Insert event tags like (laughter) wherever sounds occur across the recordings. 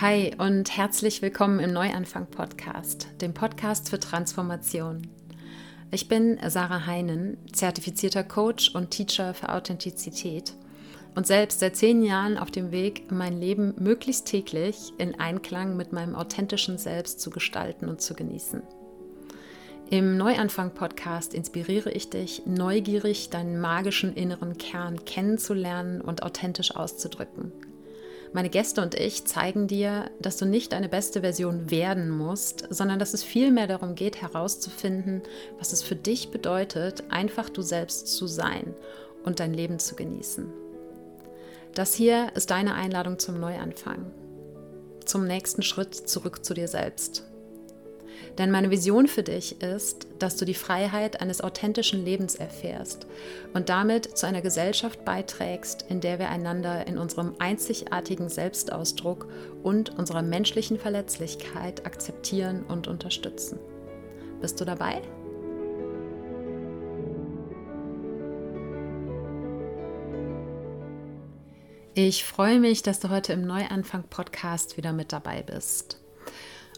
Hi und herzlich willkommen im Neuanfang-Podcast, dem Podcast für Transformation. Ich bin Sarah Heinen, zertifizierter Coach und Teacher für Authentizität und selbst seit zehn Jahren auf dem Weg, mein Leben möglichst täglich in Einklang mit meinem authentischen Selbst zu gestalten und zu genießen. Im Neuanfang-Podcast inspiriere ich dich, neugierig deinen magischen inneren Kern kennenzulernen und authentisch auszudrücken – meine Gäste und ich zeigen dir, dass du nicht deine beste Version werden musst, sondern dass es vielmehr darum geht, herauszufinden, was es für dich bedeutet, einfach du selbst zu sein und dein Leben zu genießen. Das hier ist deine Einladung zum Neuanfang, zum nächsten Schritt zurück zu dir selbst. Denn meine Vision für dich ist, dass du die Freiheit eines authentischen Lebens erfährst und damit zu einer Gesellschaft beiträgst, in der wir einander in unserem einzigartigen Selbstausdruck und unserer menschlichen Verletzlichkeit akzeptieren und unterstützen. Bist du dabei? Ich freue mich, dass du heute im Neuanfang-Podcast wieder mit dabei bist.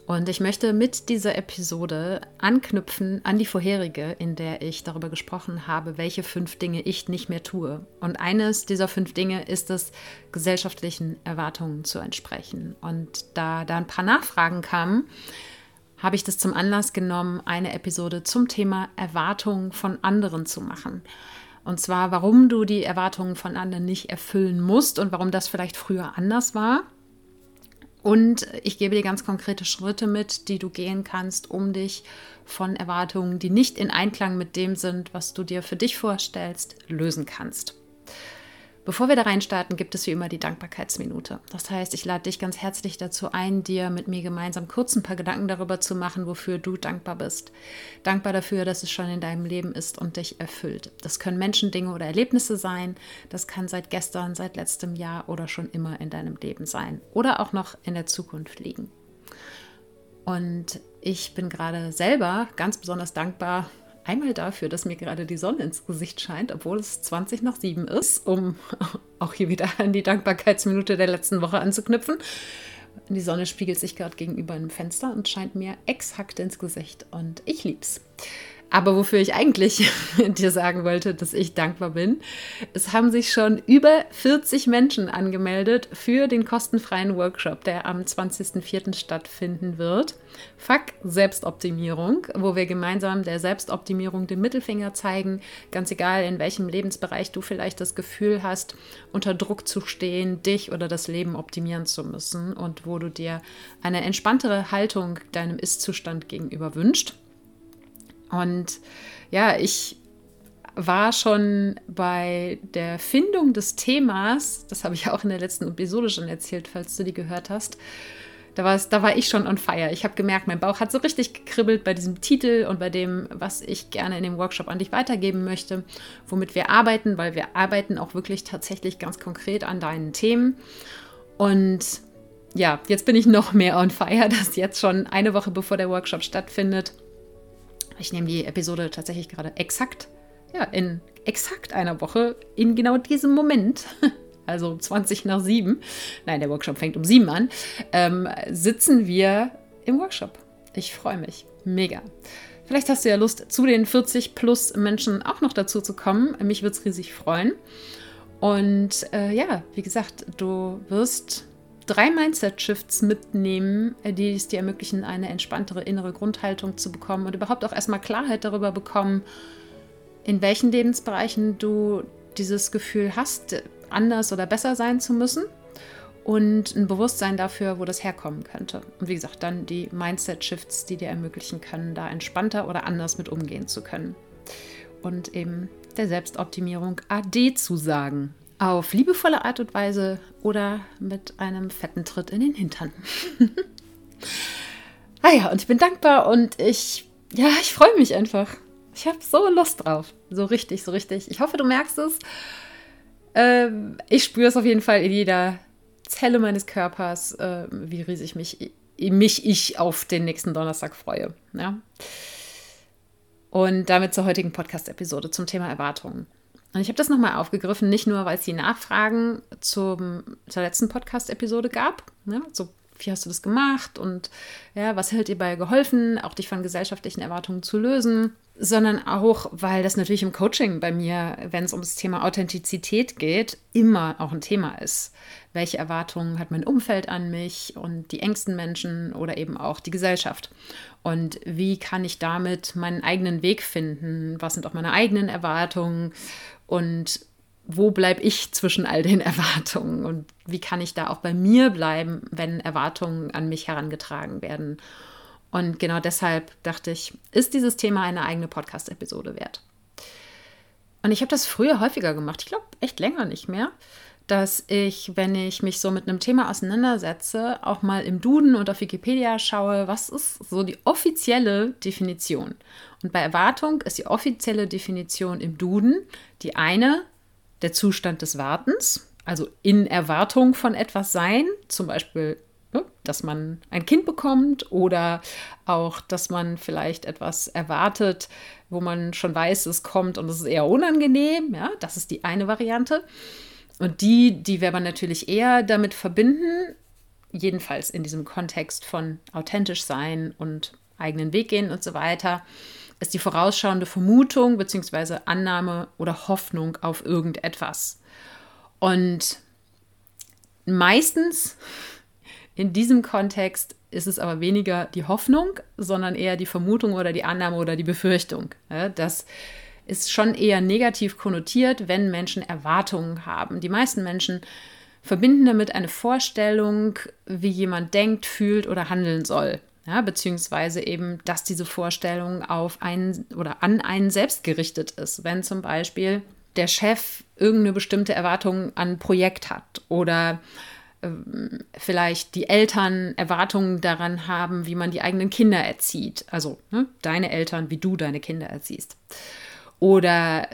Und ich möchte mit dieser Episode anknüpfen an die vorherige, in der ich darüber gesprochen habe, welche fünf Dinge ich nicht mehr tue. Und eines dieser fünf Dinge ist es, gesellschaftlichen Erwartungen zu entsprechen. Und da da ein paar Nachfragen kamen, habe ich das zum Anlass genommen, eine Episode zum Thema Erwartungen von anderen zu machen. Und zwar, warum du die Erwartungen von anderen nicht erfüllen musst und warum das vielleicht früher anders war und ich gebe dir ganz konkrete Schritte mit, die du gehen kannst, um dich von Erwartungen, die nicht in Einklang mit dem sind, was du dir für dich vorstellst, lösen kannst. Bevor wir da reinstarten, gibt es wie immer die Dankbarkeitsminute. Das heißt, ich lade dich ganz herzlich dazu ein, dir mit mir gemeinsam kurz ein paar Gedanken darüber zu machen, wofür du dankbar bist. Dankbar dafür, dass es schon in deinem Leben ist und dich erfüllt. Das können Menschen, Dinge oder Erlebnisse sein. Das kann seit gestern, seit letztem Jahr oder schon immer in deinem Leben sein. Oder auch noch in der Zukunft liegen. Und ich bin gerade selber ganz besonders dankbar Einmal dafür, dass mir gerade die Sonne ins Gesicht scheint, obwohl es 20 nach 7 ist, um (laughs) auch hier wieder an die Dankbarkeitsminute der letzten Woche anzuknüpfen. Die Sonne spiegelt sich gerade gegenüber einem Fenster und scheint mir exakt ins Gesicht und ich lieb's. Aber wofür ich eigentlich (laughs) dir sagen wollte, dass ich dankbar bin, es haben sich schon über 40 Menschen angemeldet für den kostenfreien Workshop, der am 20.04. stattfinden wird. Fuck Selbstoptimierung, wo wir gemeinsam der Selbstoptimierung den Mittelfinger zeigen, ganz egal in welchem Lebensbereich du vielleicht das Gefühl hast, unter Druck zu stehen, dich oder das Leben optimieren zu müssen und wo du dir eine entspanntere Haltung deinem Ist-Zustand gegenüber wünscht. Und ja, ich war schon bei der Findung des Themas, das habe ich auch in der letzten Episode schon erzählt, falls du die gehört hast, da, war da war ich schon on fire. Ich habe gemerkt, mein Bauch hat so richtig gekribbelt bei diesem Titel und bei dem, was ich gerne in dem Workshop an dich weitergeben möchte, womit wir arbeiten, weil wir arbeiten auch wirklich tatsächlich ganz konkret an deinen Themen. Und ja, jetzt bin ich noch mehr on fire, (laughs) dass jetzt schon eine Woche bevor der Workshop stattfindet, ich nehme die Episode tatsächlich gerade exakt, ja, in exakt einer Woche, in genau diesem Moment, (laughs) also 20 nach 7, nein, der Workshop fängt um 7 an, ähm, sitzen wir im Workshop. Ich freue mich. Mega. Vielleicht hast du ja Lust, zu den 40 plus Menschen auch noch dazu zu kommen. Mich würde es riesig freuen. Und äh, ja, wie gesagt, du wirst drei Mindset-Shifts mitnehmen, äh, die es dir ermöglichen, eine entspanntere innere Grundhaltung zu bekommen und überhaupt auch erstmal Klarheit darüber bekommen, in welchen Lebensbereichen du dieses Gefühl hast, anders oder besser sein zu müssen und ein Bewusstsein dafür, wo das herkommen könnte. Und wie gesagt, dann die Mindset-Shifts, die dir ermöglichen können, da entspannter oder anders mit umgehen zu können. Und eben der Selbstoptimierung AD zu sagen auf liebevolle Art und Weise oder mit einem fetten Tritt in den Hintern. (laughs) ah ja, und ich bin dankbar und ich, ja, ich freue mich einfach. Ich habe so Lust drauf. So richtig, so richtig. Ich hoffe, du merkst es. Ähm, ich spüre es auf jeden Fall in jeder Zelle meines Körpers, äh, wie riesig mich, mich ich auf den nächsten Donnerstag freue. Ja? Und damit zur heutigen Podcast-Episode zum Thema Erwartungen. Und ich habe das nochmal aufgegriffen, nicht nur, weil es die Nachfragen zum, zur letzten Podcast-Episode gab, ne, so wie hast du das gemacht und ja, was hat dir dabei geholfen, auch dich von gesellschaftlichen Erwartungen zu lösen, sondern auch, weil das natürlich im Coaching bei mir, wenn es um das Thema Authentizität geht, immer auch ein Thema ist. Welche Erwartungen hat mein Umfeld an mich und die engsten Menschen oder eben auch die Gesellschaft? Und wie kann ich damit meinen eigenen Weg finden? Was sind auch meine eigenen Erwartungen? Und wo bleibe ich zwischen all den (laughs) Erwartungen und wie kann ich da auch bei mir bleiben, wenn Erwartungen an mich herangetragen werden. Und genau deshalb dachte ich, ist dieses Thema eine eigene Podcast-Episode wert. Und ich habe das früher häufiger gemacht, ich glaube echt länger nicht mehr, dass ich, wenn ich mich so mit einem Thema auseinandersetze, auch mal im Duden und auf Wikipedia schaue, was ist so die offizielle Definition. Und bei Erwartung ist die offizielle Definition im Duden die eine, der Zustand des Wartens, also in Erwartung von etwas sein, zum Beispiel, ne, dass man ein Kind bekommt oder auch, dass man vielleicht etwas erwartet, wo man schon weiß, es kommt und es ist eher unangenehm. Ja, das ist die eine Variante. Und die, die wir aber natürlich eher damit verbinden, jedenfalls in diesem Kontext von authentisch sein und eigenen Weg gehen und so weiter, ist die vorausschauende Vermutung bzw. Annahme oder Hoffnung auf irgendetwas. Und meistens (laughs) in diesem Kontext ist es aber weniger die Hoffnung, sondern eher die Vermutung oder die Annahme oder die Befürchtung. Das ist schon eher negativ konnotiert, wenn Menschen Erwartungen haben. Die meisten Menschen verbinden damit eine Vorstellung, wie jemand denkt, fühlt oder handeln soll. Ja, beziehungsweise eben, dass diese Vorstellung auf einen oder an einen selbst gerichtet ist. Wenn zum Beispiel der Chef irgendeine bestimmte Erwartung an ein Projekt hat oder ähm, vielleicht die Eltern Erwartungen daran haben, wie man die eigenen Kinder erzieht. Also ne, deine Eltern, wie du deine Kinder erziehst. Oder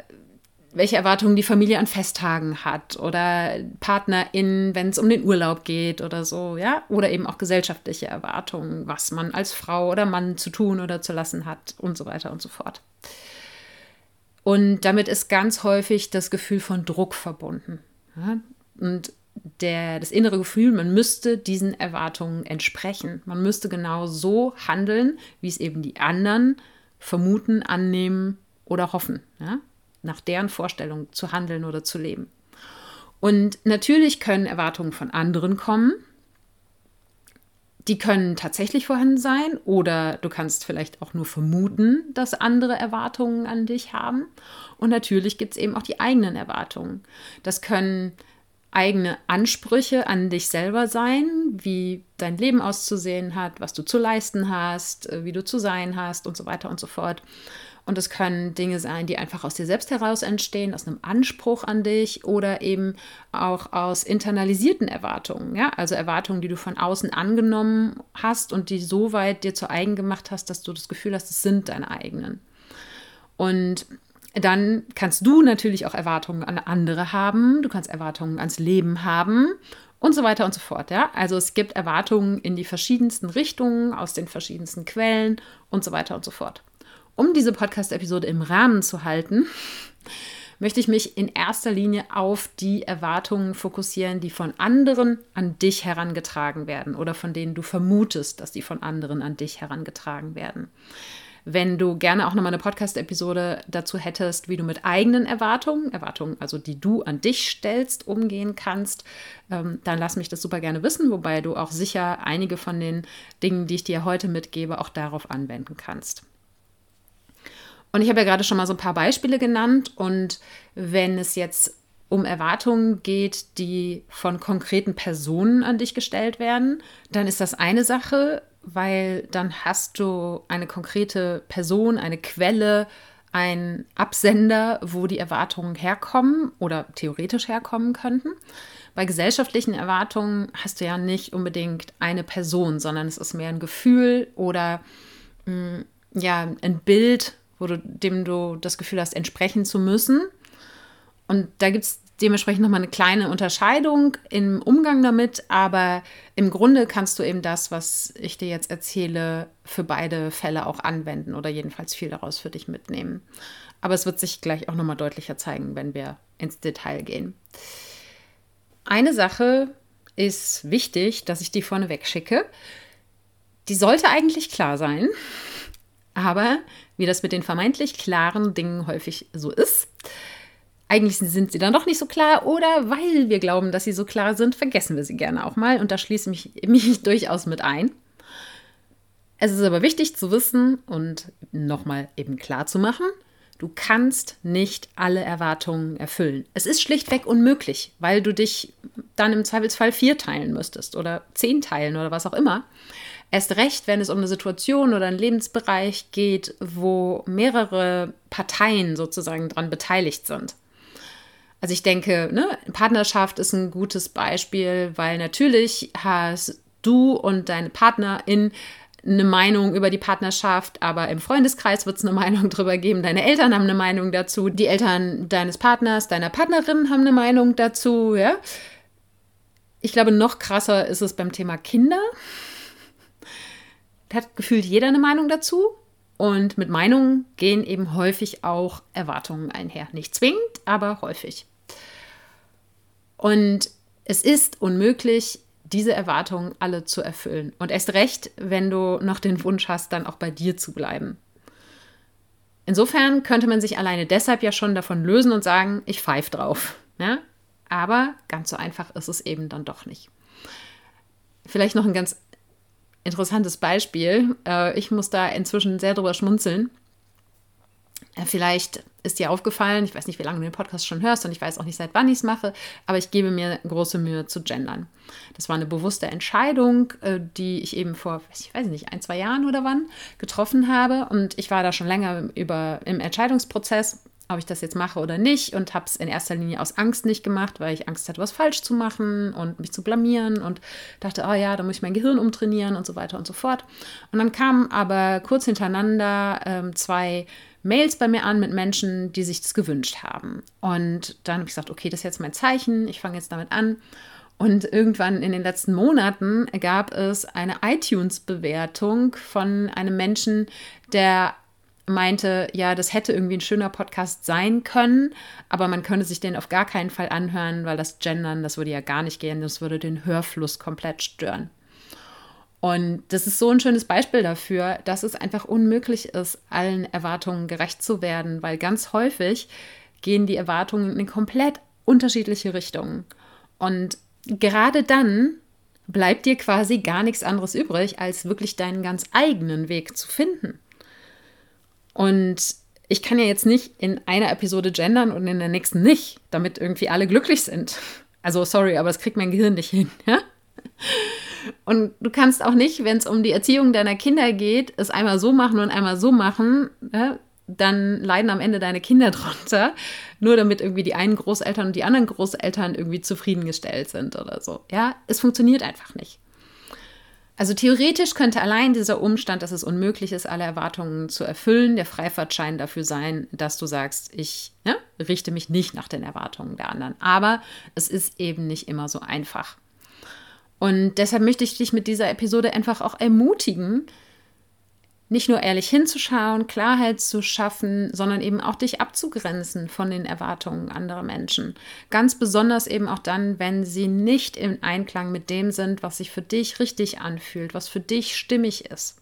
welche Erwartungen die Familie an Festtagen hat oder PartnerInnen, wenn es um den Urlaub geht oder so, ja, oder eben auch gesellschaftliche Erwartungen, was man als Frau oder Mann zu tun oder zu lassen hat und so weiter und so fort. Und damit ist ganz häufig das Gefühl von Druck verbunden. Ja? Und der, das innere Gefühl, man müsste diesen Erwartungen entsprechen. Man müsste genau so handeln, wie es eben die anderen vermuten, annehmen oder hoffen. Ja? nach deren Vorstellung zu handeln oder zu leben. Und natürlich können Erwartungen von anderen kommen. Die können tatsächlich vorhanden sein oder du kannst vielleicht auch nur vermuten, dass andere Erwartungen an dich haben. Und natürlich gibt es eben auch die eigenen Erwartungen. Das können eigene Ansprüche an dich selber sein, wie dein Leben auszusehen hat, was du zu leisten hast, wie du zu sein hast und so weiter und so fort. Und es können Dinge sein, die einfach aus dir selbst heraus entstehen, aus einem Anspruch an dich oder eben auch aus internalisierten Erwartungen. Ja? Also Erwartungen, die du von außen angenommen hast und die so weit dir zu eigen gemacht hast, dass du das Gefühl hast, es sind deine eigenen. Und dann kannst du natürlich auch Erwartungen an andere haben, du kannst Erwartungen ans Leben haben und so weiter und so fort. Ja? Also es gibt Erwartungen in die verschiedensten Richtungen, aus den verschiedensten Quellen und so weiter und so fort. Um diese Podcast-Episode im Rahmen zu halten, möchte ich mich in erster Linie auf die Erwartungen fokussieren, die von anderen an dich herangetragen werden oder von denen du vermutest, dass die von anderen an dich herangetragen werden. Wenn du gerne auch nochmal eine Podcast-Episode dazu hättest, wie du mit eigenen Erwartungen, Erwartungen, also die du an dich stellst, umgehen kannst, ähm, dann lass mich das super gerne wissen, wobei du auch sicher einige von den Dingen, die ich dir heute mitgebe, auch darauf anwenden kannst. Und ich habe ja gerade schon mal so ein paar Beispiele genannt. Und wenn es jetzt um Erwartungen geht, die von konkreten Personen an dich gestellt werden, dann ist das eine Sache, weil dann hast du eine konkrete Person, eine Quelle, ein Absender, wo die Erwartungen herkommen oder theoretisch herkommen könnten. Bei gesellschaftlichen Erwartungen hast du ja nicht unbedingt eine Person, sondern es ist mehr ein Gefühl oder mm, ja, ein Bild, wo du, dem du das Gefühl hast, entsprechen zu müssen. Und da gibt es dementsprechend nochmal eine kleine Unterscheidung im Umgang damit, aber im Grunde kannst du eben das, was ich dir jetzt erzähle, für beide Fälle auch anwenden oder jedenfalls viel daraus für dich mitnehmen. Aber es wird sich gleich auch nochmal deutlicher zeigen, wenn wir ins Detail gehen. Eine Sache ist wichtig, dass ich die vorneweg schicke. Die sollte eigentlich klar sein, aber wie das mit den vermeintlich klaren Dingen häufig so ist, eigentlich sind sie dann doch nicht so klar oder weil wir glauben, dass sie so klar sind, vergessen wir sie gerne auch mal und da schließe ich mich, (laughs) mich durchaus mit ein. Es ist aber wichtig zu wissen und nochmal eben klar zu machen, du kannst nicht alle Erwartungen erfüllen. Es ist schlichtweg unmöglich, weil du dich dann im Zweifelsfall vier teilen müsstest oder zehn teilen oder was auch immer. Erst recht, wenn es um eine Situation oder einen Lebensbereich geht, wo mehrere Parteien sozusagen daran beteiligt sind. Also ich denke, ne, Partnerschaft ist ein gutes Beispiel, weil natürlich hast du und deine Partnerin eine Meinung über die Partnerschaft, aber im Freundeskreis wird es eine Meinung (laughs) drüber geben. Deine Eltern haben eine Meinung dazu, die Eltern deines Partners, deiner Partnerin haben eine Meinung dazu. Ja? Ich glaube, noch krasser ist es beim Thema Kinder. Hat gefühlt jeder eine Meinung dazu. Und mit Meinungen gehen eben häufig auch Erwartungen einher. Nicht zwingend, aber häufig. Und es ist unmöglich, diese Erwartungen alle zu erfüllen. Und erst recht, wenn du noch den Wunsch hast, dann auch bei dir zu bleiben. Insofern könnte man sich alleine deshalb ja schon davon lösen und sagen, ich pfeife drauf. Ja? Aber ganz so einfach ist es eben dann doch nicht. Vielleicht noch ein ganz interessantes Beispiel. Äh, ich muss da inzwischen sehr drüber schmunzeln. Äh, vielleicht ist dir aufgefallen, ich weiß nicht, wie lange du den Podcast schon hörst und ich weiß auch nicht, seit wann ich es mache, aber ich gebe mir große Mühe zu gendern. Das war eine bewusste Entscheidung, äh, die ich eben vor, ich weiß nicht, ein, zwei Jahren oder wann getroffen habe und ich war da schon länger über, im Entscheidungsprozess, ob ich das jetzt mache oder nicht und habe es in erster Linie aus Angst nicht gemacht, weil ich Angst hatte, was falsch zu machen und mich zu blamieren und dachte, oh ja, da muss ich mein Gehirn umtrainieren und so weiter und so fort. Und dann kamen aber kurz hintereinander ähm, zwei Mails bei mir an mit Menschen, die sich das gewünscht haben. Und dann habe ich gesagt, okay, das ist jetzt mein Zeichen, ich fange jetzt damit an. Und irgendwann in den letzten Monaten gab es eine iTunes-Bewertung von einem Menschen, der meinte, ja, das hätte irgendwie ein schöner Podcast sein können, aber man könne sich den auf gar keinen Fall anhören, weil das Gendern, das würde ja gar nicht gehen, das würde den Hörfluss komplett stören. Und das ist so ein schönes Beispiel dafür, dass es einfach unmöglich ist, allen Erwartungen gerecht zu werden, weil ganz häufig gehen die Erwartungen in komplett unterschiedliche Richtungen. Und gerade dann bleibt dir quasi gar nichts anderes übrig, als wirklich deinen ganz eigenen Weg zu finden. Und ich kann ja jetzt nicht in einer Episode gendern und in der nächsten nicht, damit irgendwie alle glücklich sind. Also sorry, aber das kriegt mein Gehirn nicht hin. Ja? Und du kannst auch nicht, wenn es um die Erziehung deiner Kinder geht, es einmal so machen und einmal so machen. Ja? Dann leiden am Ende deine Kinder (laughs) drunter, nur damit irgendwie die einen Großeltern und die anderen Großeltern irgendwie zufriedengestellt sind oder so. Ja, es funktioniert einfach nicht. Also theoretisch könnte allein dieser Umstand, dass es unmöglich ist, alle Erwartungen zu erfüllen, der Freifahrtschein dafür sein, dass du sagst, ich ja, richte mich nicht nach den Erwartungen der anderen. Aber es ist eben nicht immer so einfach. Und deshalb möchte ich dich mit dieser Episode einfach auch ermutigen, nicht nur ehrlich hinzuschauen, Klarheit zu schaffen, sondern eben auch dich abzugrenzen von den Erwartungen anderer Menschen. Ganz besonders eben auch dann, wenn sie nicht im Einklang mit dem sind, was sich für dich richtig anfühlt, was für dich stimmig ist.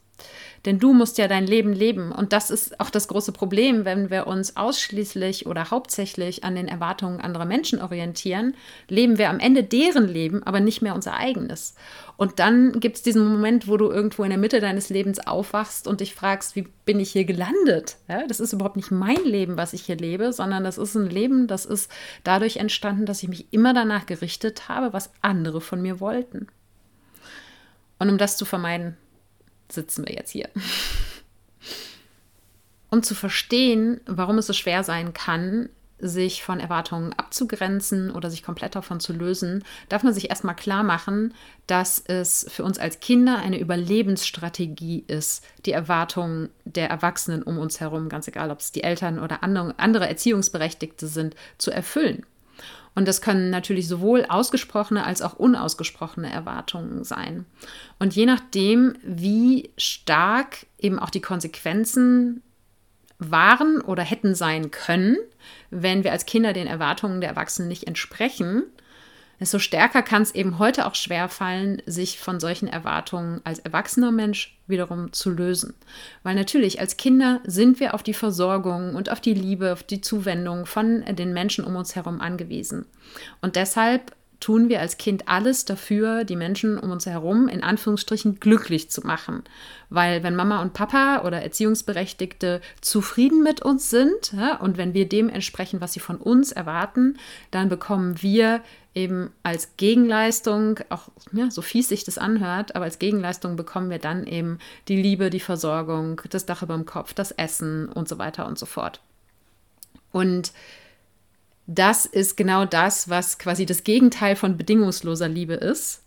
Denn du musst ja dein Leben leben. Und das ist auch das große Problem, wenn wir uns ausschließlich oder hauptsächlich an den Erwartungen anderer Menschen orientieren, leben wir am Ende deren Leben, aber nicht mehr unser eigenes. Und dann gibt es diesen Moment, wo du irgendwo in der Mitte deines Lebens aufwachst und dich fragst, wie bin ich hier gelandet? Ja, das ist überhaupt nicht mein Leben, was ich hier lebe, sondern das ist ein Leben, das ist dadurch entstanden, dass ich mich immer danach gerichtet habe, was andere von mir wollten. Und um das zu vermeiden, sitzen wir jetzt hier. Um zu verstehen, warum es so schwer sein kann, sich von Erwartungen abzugrenzen oder sich komplett davon zu lösen, darf man sich erstmal klar machen, dass es für uns als Kinder eine Überlebensstrategie ist, die Erwartungen der Erwachsenen um uns herum, ganz egal ob es die Eltern oder andere Erziehungsberechtigte sind, zu erfüllen. Und das können natürlich sowohl ausgesprochene als auch unausgesprochene Erwartungen sein. Und je nachdem, wie stark eben auch die Konsequenzen waren oder hätten sein können, wenn wir als Kinder den Erwartungen der Erwachsenen nicht entsprechen, desto stärker kann es eben heute auch schwer fallen, sich von solchen Erwartungen als erwachsener Mensch wiederum zu lösen. Weil natürlich als Kinder sind wir auf die Versorgung und auf die Liebe, auf die Zuwendung von den Menschen um uns herum angewiesen. Und deshalb tun wir als Kind alles dafür, die Menschen um uns herum in Anführungsstrichen glücklich zu machen. Weil wenn Mama und Papa oder Erziehungsberechtigte zufrieden mit uns sind ja, und wenn wir dem entsprechen, was sie von uns erwarten, dann bekommen wir eben als Gegenleistung, auch ja, so fies sich das anhört, aber als Gegenleistung bekommen wir dann eben die Liebe, die Versorgung, das Dach über dem Kopf, das Essen und so weiter und so fort. Und das ist genau das, was quasi das Gegenteil von bedingungsloser Liebe ist.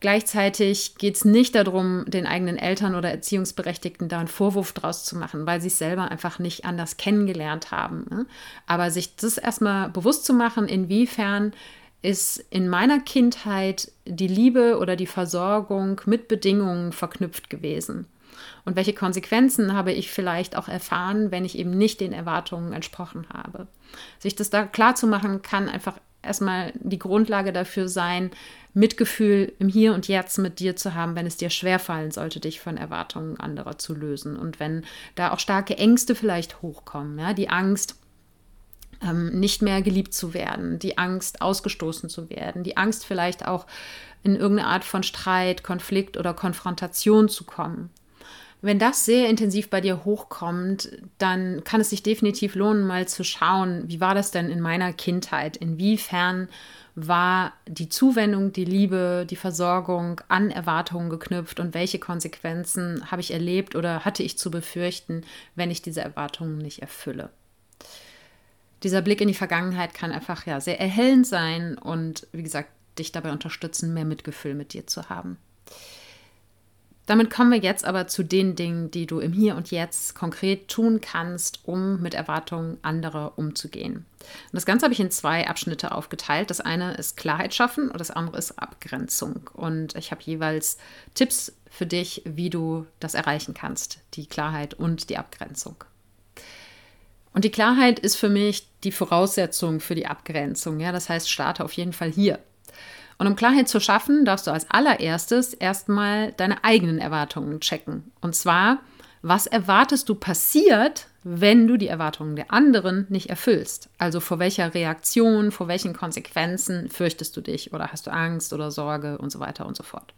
Gleichzeitig geht es nicht darum, den eigenen Eltern oder Erziehungsberechtigten da einen Vorwurf draus zu machen, weil sie es selber einfach nicht anders kennengelernt haben. Ne? Aber sich das erstmal bewusst zu machen, inwiefern ist in meiner Kindheit die Liebe oder die Versorgung mit Bedingungen verknüpft gewesen. Und welche Konsequenzen habe ich vielleicht auch erfahren, wenn ich eben nicht den Erwartungen entsprochen habe? Sich das da klar zu machen, kann einfach erstmal die Grundlage dafür sein, Mitgefühl im Hier und Jetzt mit dir zu haben, wenn es dir schwerfallen sollte, dich von Erwartungen anderer zu lösen. Und wenn da auch starke Ängste vielleicht hochkommen, ja, die Angst, ähm, nicht mehr geliebt zu werden, die Angst, ausgestoßen zu werden, die Angst vielleicht auch in irgendeine Art von Streit, Konflikt oder Konfrontation zu kommen. Wenn das sehr intensiv bei dir hochkommt, dann kann es sich definitiv lohnen, mal zu schauen, wie war das denn in meiner Kindheit? Inwiefern war die Zuwendung, die Liebe, die Versorgung an Erwartungen geknüpft und welche Konsequenzen habe ich erlebt oder hatte ich zu befürchten, wenn ich diese Erwartungen nicht erfülle? Dieser Blick in die Vergangenheit kann einfach ja sehr erhellend sein und wie gesagt, dich dabei unterstützen, mehr Mitgefühl mit dir zu haben. Damit kommen wir jetzt aber zu den Dingen, die du im Hier und Jetzt konkret tun kannst, um mit Erwartungen anderer umzugehen. Und das Ganze habe ich in zwei Abschnitte aufgeteilt. Das eine ist Klarheit schaffen und das andere ist Abgrenzung. Und ich habe jeweils Tipps für dich, wie du das erreichen kannst, die Klarheit und die Abgrenzung. Und die Klarheit ist für mich die Voraussetzung für die Abgrenzung. Ja, das heißt, starte auf jeden Fall hier. Und um Klarheit zu schaffen, darfst du als allererstes erstmal deine eigenen Erwartungen checken. Und zwar, was erwartest du passiert, wenn du die Erwartungen der anderen nicht erfüllst? Also vor welcher Reaktion, vor welchen Konsequenzen fürchtest du dich oder hast du Angst oder Sorge und so weiter und so fort.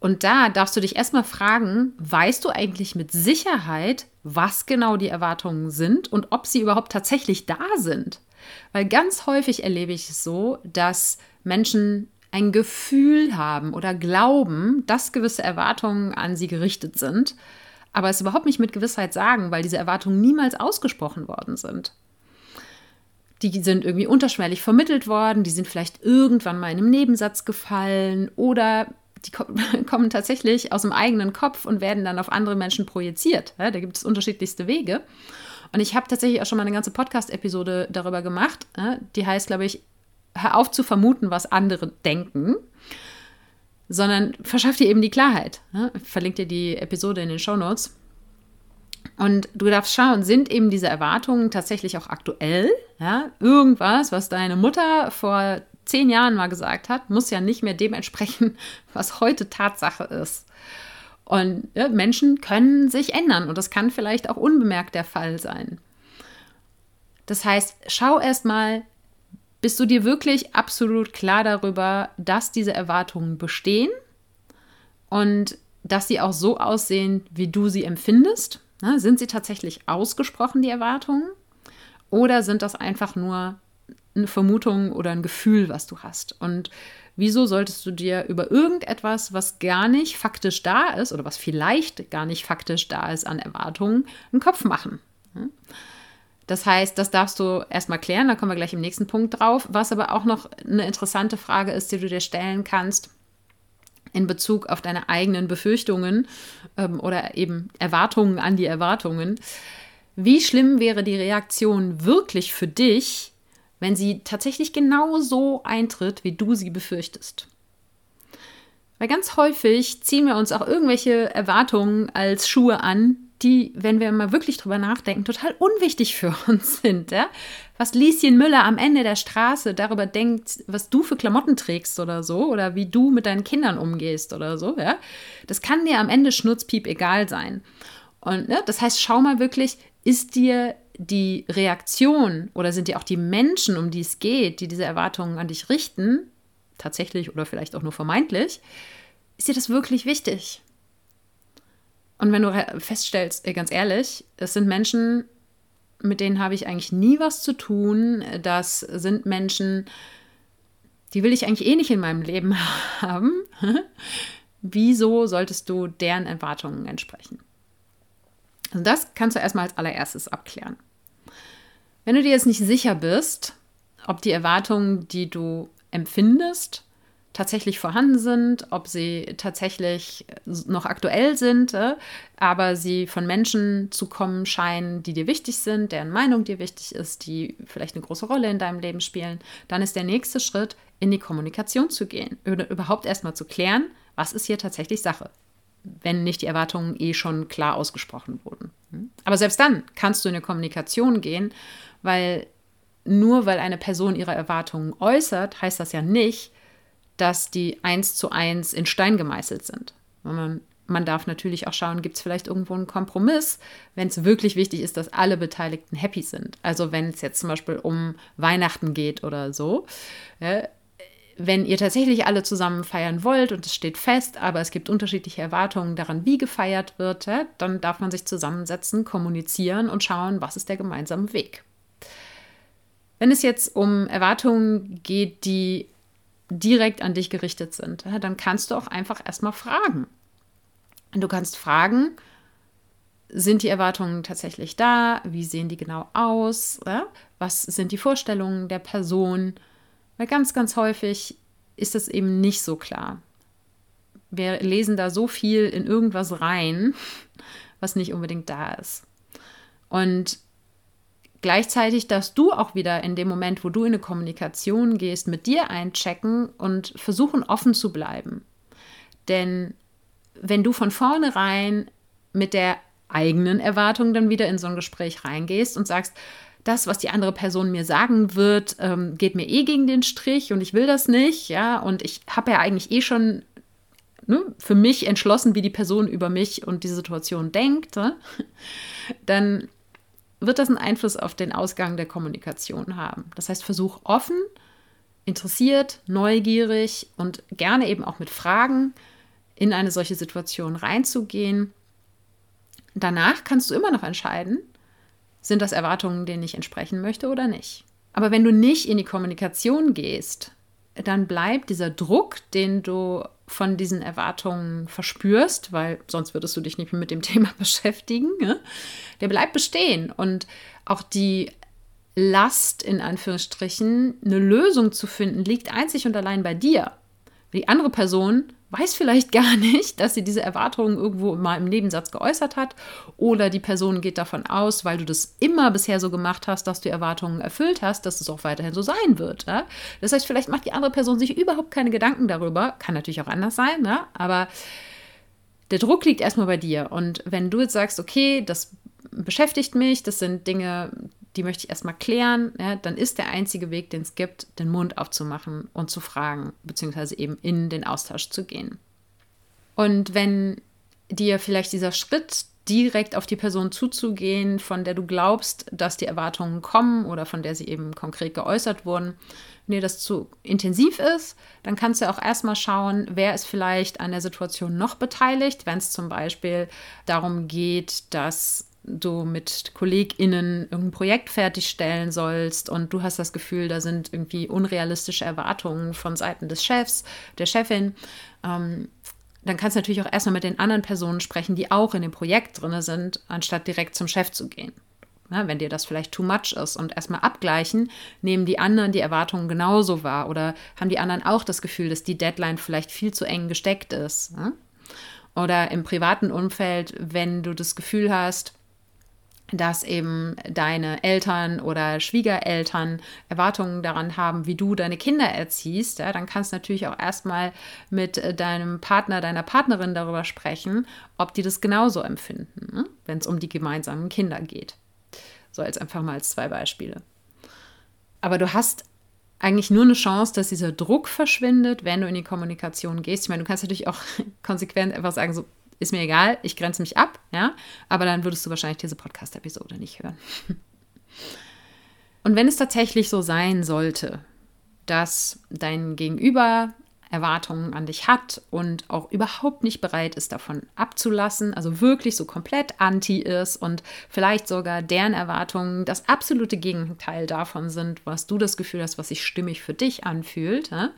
Und da darfst du dich erstmal fragen, weißt du eigentlich mit Sicherheit, was genau die Erwartungen sind und ob sie überhaupt tatsächlich da sind? Weil ganz häufig erlebe ich es so, dass Menschen ein Gefühl haben oder glauben, dass gewisse Erwartungen an sie gerichtet sind, aber es überhaupt nicht mit Gewissheit sagen, weil diese Erwartungen niemals ausgesprochen worden sind. Die sind irgendwie unterschwellig vermittelt worden, die sind vielleicht irgendwann mal in einem Nebensatz gefallen oder die (laughs) kommen tatsächlich aus dem eigenen Kopf und werden dann auf andere Menschen projiziert. da gibt es unterschiedlichste Wege. Und ich habe tatsächlich auch schon mal eine ganze Podcast-Episode darüber gemacht. Die heißt, glaube ich, hör auf zu vermuten, was andere denken, sondern verschaff dir eben die Klarheit. Ich verlinke dir die Episode in den Show Notes. Und du darfst schauen, sind eben diese Erwartungen tatsächlich auch aktuell? Ja, irgendwas, was deine Mutter vor zehn Jahren mal gesagt hat, muss ja nicht mehr dem entsprechen, (laughs) was heute Tatsache ist. Und ja, Menschen können sich ändern und das kann vielleicht auch unbemerkt der Fall sein. Das heißt, schau erst mal, bist du dir wirklich absolut klar darüber, dass diese Erwartungen bestehen und dass sie auch so aussehen, wie du sie empfindest? Na, sind sie tatsächlich ausgesprochen, die Erwartungen? Oder sind das einfach nur eine Vermutung oder ein Gefühl, was du hast? Und wieso solltest du dir über irgendetwas, was gar nicht faktisch da ist oder was vielleicht gar nicht faktisch da ist an Erwartungen, einen Kopf machen? Das heißt, das darfst du erstmal klären, da kommen wir gleich im nächsten Punkt drauf. Was aber auch noch eine interessante Frage ist, die du dir stellen kannst in Bezug auf deine eigenen Befürchtungen ähm, oder eben Erwartungen an die Erwartungen. Wie schlimm wäre die Reaktion wirklich für dich, wenn sie tatsächlich genau so eintritt, wie du sie befürchtest? Weil ganz häufig ziehen wir uns auch irgendwelche Erwartungen als Schuhe an, die, wenn wir mal wirklich drüber nachdenken, total unwichtig für (laughs) uns sind. Ja? Was Lieschen Müller am Ende der Straße darüber denkt, was du für Klamotten trägst oder so, oder wie du mit deinen Kindern umgehst oder so, ja, das kann dir am Ende schnurzpiep egal sein. Und ne, das heißt, schau mal wirklich, ist dir die Reaktion oder sind dir auch die Menschen, um die es geht, die diese Erwartungen an dich richten, tatsächlich oder vielleicht auch nur vermeintlich, ist dir das wirklich wichtig? Und wenn du feststellst, ganz ehrlich, es sind Menschen, mit denen habe ich eigentlich nie was zu tun, das sind Menschen, die will ich eigentlich eh nicht in meinem Leben (laughs) haben. Wieso solltest du deren Erwartungen entsprechen? Also das kannst du erstmal als allererstes abklären. Wenn du dir jetzt nicht sicher bist, ob die Erwartungen, die du empfindest, tatsächlich vorhanden sind, ob sie tatsächlich noch aktuell sind, äh, aber sie von Menschen zu kommen scheinen, die dir wichtig sind, deren Meinung dir wichtig ist, die vielleicht eine große Rolle in deinem Leben spielen, dann ist der nächste Schritt, in die Kommunikation zu gehen, überhaupt erstmal zu klären, was ist hier tatsächlich Sache, wenn nicht die Erwartungen eh schon klar ausgesprochen wurden. Hm? Aber selbst dann kannst du in eine Kommunikation gehen, weil nur weil eine Person ihre Erwartungen äußert, heißt das ja nicht, dass die eins zu eins in Stein gemeißelt sind. Man, man darf natürlich auch schauen, gibt es vielleicht irgendwo einen Kompromiss, wenn es wirklich wichtig ist, dass alle Beteiligten happy sind. Also wenn es jetzt zum Beispiel um Weihnachten geht oder so. Ja, wenn ihr tatsächlich alle zusammen feiern wollt und es steht fest, aber es gibt unterschiedliche Erwartungen daran, wie gefeiert wird, ja, dann darf man sich zusammensetzen, kommunizieren und schauen, was ist der gemeinsame Weg. Wenn es jetzt um Erwartungen geht, die direkt an dich gerichtet sind, dann kannst du auch einfach erstmal fragen. Du kannst fragen, sind die Erwartungen tatsächlich da? Wie sehen die genau aus? Was sind die Vorstellungen der Person? Weil ganz, ganz häufig ist das eben nicht so klar. Wir lesen da so viel in irgendwas rein, (laughs) was nicht unbedingt da ist. Und Gleichzeitig darfst du auch wieder in dem Moment, wo du in eine Kommunikation gehst, mit dir einchecken und versuchen, offen zu bleiben. Denn wenn du von vornherein mit der eigenen Erwartung dann wieder in so ein Gespräch reingehst und sagst, das, was die andere Person mir sagen wird, ähm, geht mir eh gegen den Strich und ich will das nicht, ja, und ich habe ja eigentlich eh schon ne, für mich entschlossen, wie die Person über mich und die Situation denkt, ne? dann wird das einen Einfluss auf den Ausgang der Kommunikation haben. Das heißt, versuch offen, interessiert, neugierig und gerne eben auch mit Fragen in eine solche Situation reinzugehen. Danach kannst du immer noch entscheiden, sind das Erwartungen, denen ich entsprechen möchte oder nicht. Aber wenn du nicht in die Kommunikation gehst, dann bleibt dieser Druck, den du von diesen Erwartungen verspürst, weil sonst würdest du dich nicht mehr mit dem (laughs) Thema beschäftigen, ne? der bleibt bestehen. Und auch die Last, in Anführungsstrichen, eine Lösung zu finden, liegt einzig und allein bei dir. Die andere Person weiß vielleicht (laughs) gar nicht, dass sie diese Erwartungen irgendwo mal im Nebensatz geäußert hat. Oder die Person geht davon aus, weil du das immer bisher so gemacht hast, dass du Erwartungen erfüllt hast, dass es auch weiterhin so sein wird. Ja? Das heißt, vielleicht macht die andere Person sich überhaupt keine Gedanken darüber. Kann natürlich auch anders sein, ja? aber der Druck liegt erstmal bei dir. Und wenn du jetzt sagst, okay, das beschäftigt mich, das sind Dinge, die möchte ich erstmal klären, ja, dann ist der einzige Weg, den es gibt, den Mund aufzumachen und zu fragen, beziehungsweise eben in den Austausch zu gehen. Und wenn dir vielleicht dieser Schritt, direkt auf die Person zuzugehen, von der du glaubst, dass die Erwartungen kommen oder von der sie eben konkret geäußert wurden, wenn dir das zu intensiv ist, dann kannst du auch erstmal schauen, wer ist vielleicht an der Situation noch beteiligt, wenn es zum Beispiel darum geht, dass du mit KollegInnen irgendein Projekt fertigstellen sollst und du hast das Gefühl, da sind irgendwie unrealistische Erwartungen von Seiten des Chefs, der Chefin, ähm, dann kannst du natürlich auch erstmal mit den anderen Personen sprechen, die auch in dem Projekt drin sind, anstatt direkt zum Chef zu gehen. Ja, wenn dir das vielleicht too much ist und erstmal abgleichen, nehmen die anderen die Erwartungen genauso wahr oder haben die anderen auch das Gefühl, dass die Deadline vielleicht viel zu eng gesteckt ist. Ja? Oder im privaten Umfeld, wenn du das Gefühl hast, dass eben deine Eltern oder Schwiegereltern Erwartungen daran haben, wie du deine Kinder erziehst, ja, dann kannst du natürlich auch erstmal mit äh, deinem Partner, deiner Partnerin darüber sprechen, ob die das genauso empfinden, ne? wenn es um die gemeinsamen Kinder geht. So als einfach mal als zwei Beispiele. Aber du hast eigentlich nur eine Chance, dass dieser Druck verschwindet, wenn du in die Kommunikation gehst. Ich meine, du kannst natürlich auch (laughs) konsequent einfach sagen, so, ist mir egal, ich grenze mich ab, ja, aber dann würdest du wahrscheinlich diese Podcast-Episode nicht hören. Und wenn es tatsächlich so sein sollte, dass dein Gegenüber Erwartungen an dich hat und auch überhaupt nicht bereit ist, davon abzulassen, also wirklich so komplett anti ist und vielleicht sogar deren Erwartungen das absolute Gegenteil davon sind, was du das Gefühl hast, was sich stimmig für dich anfühlt, ja,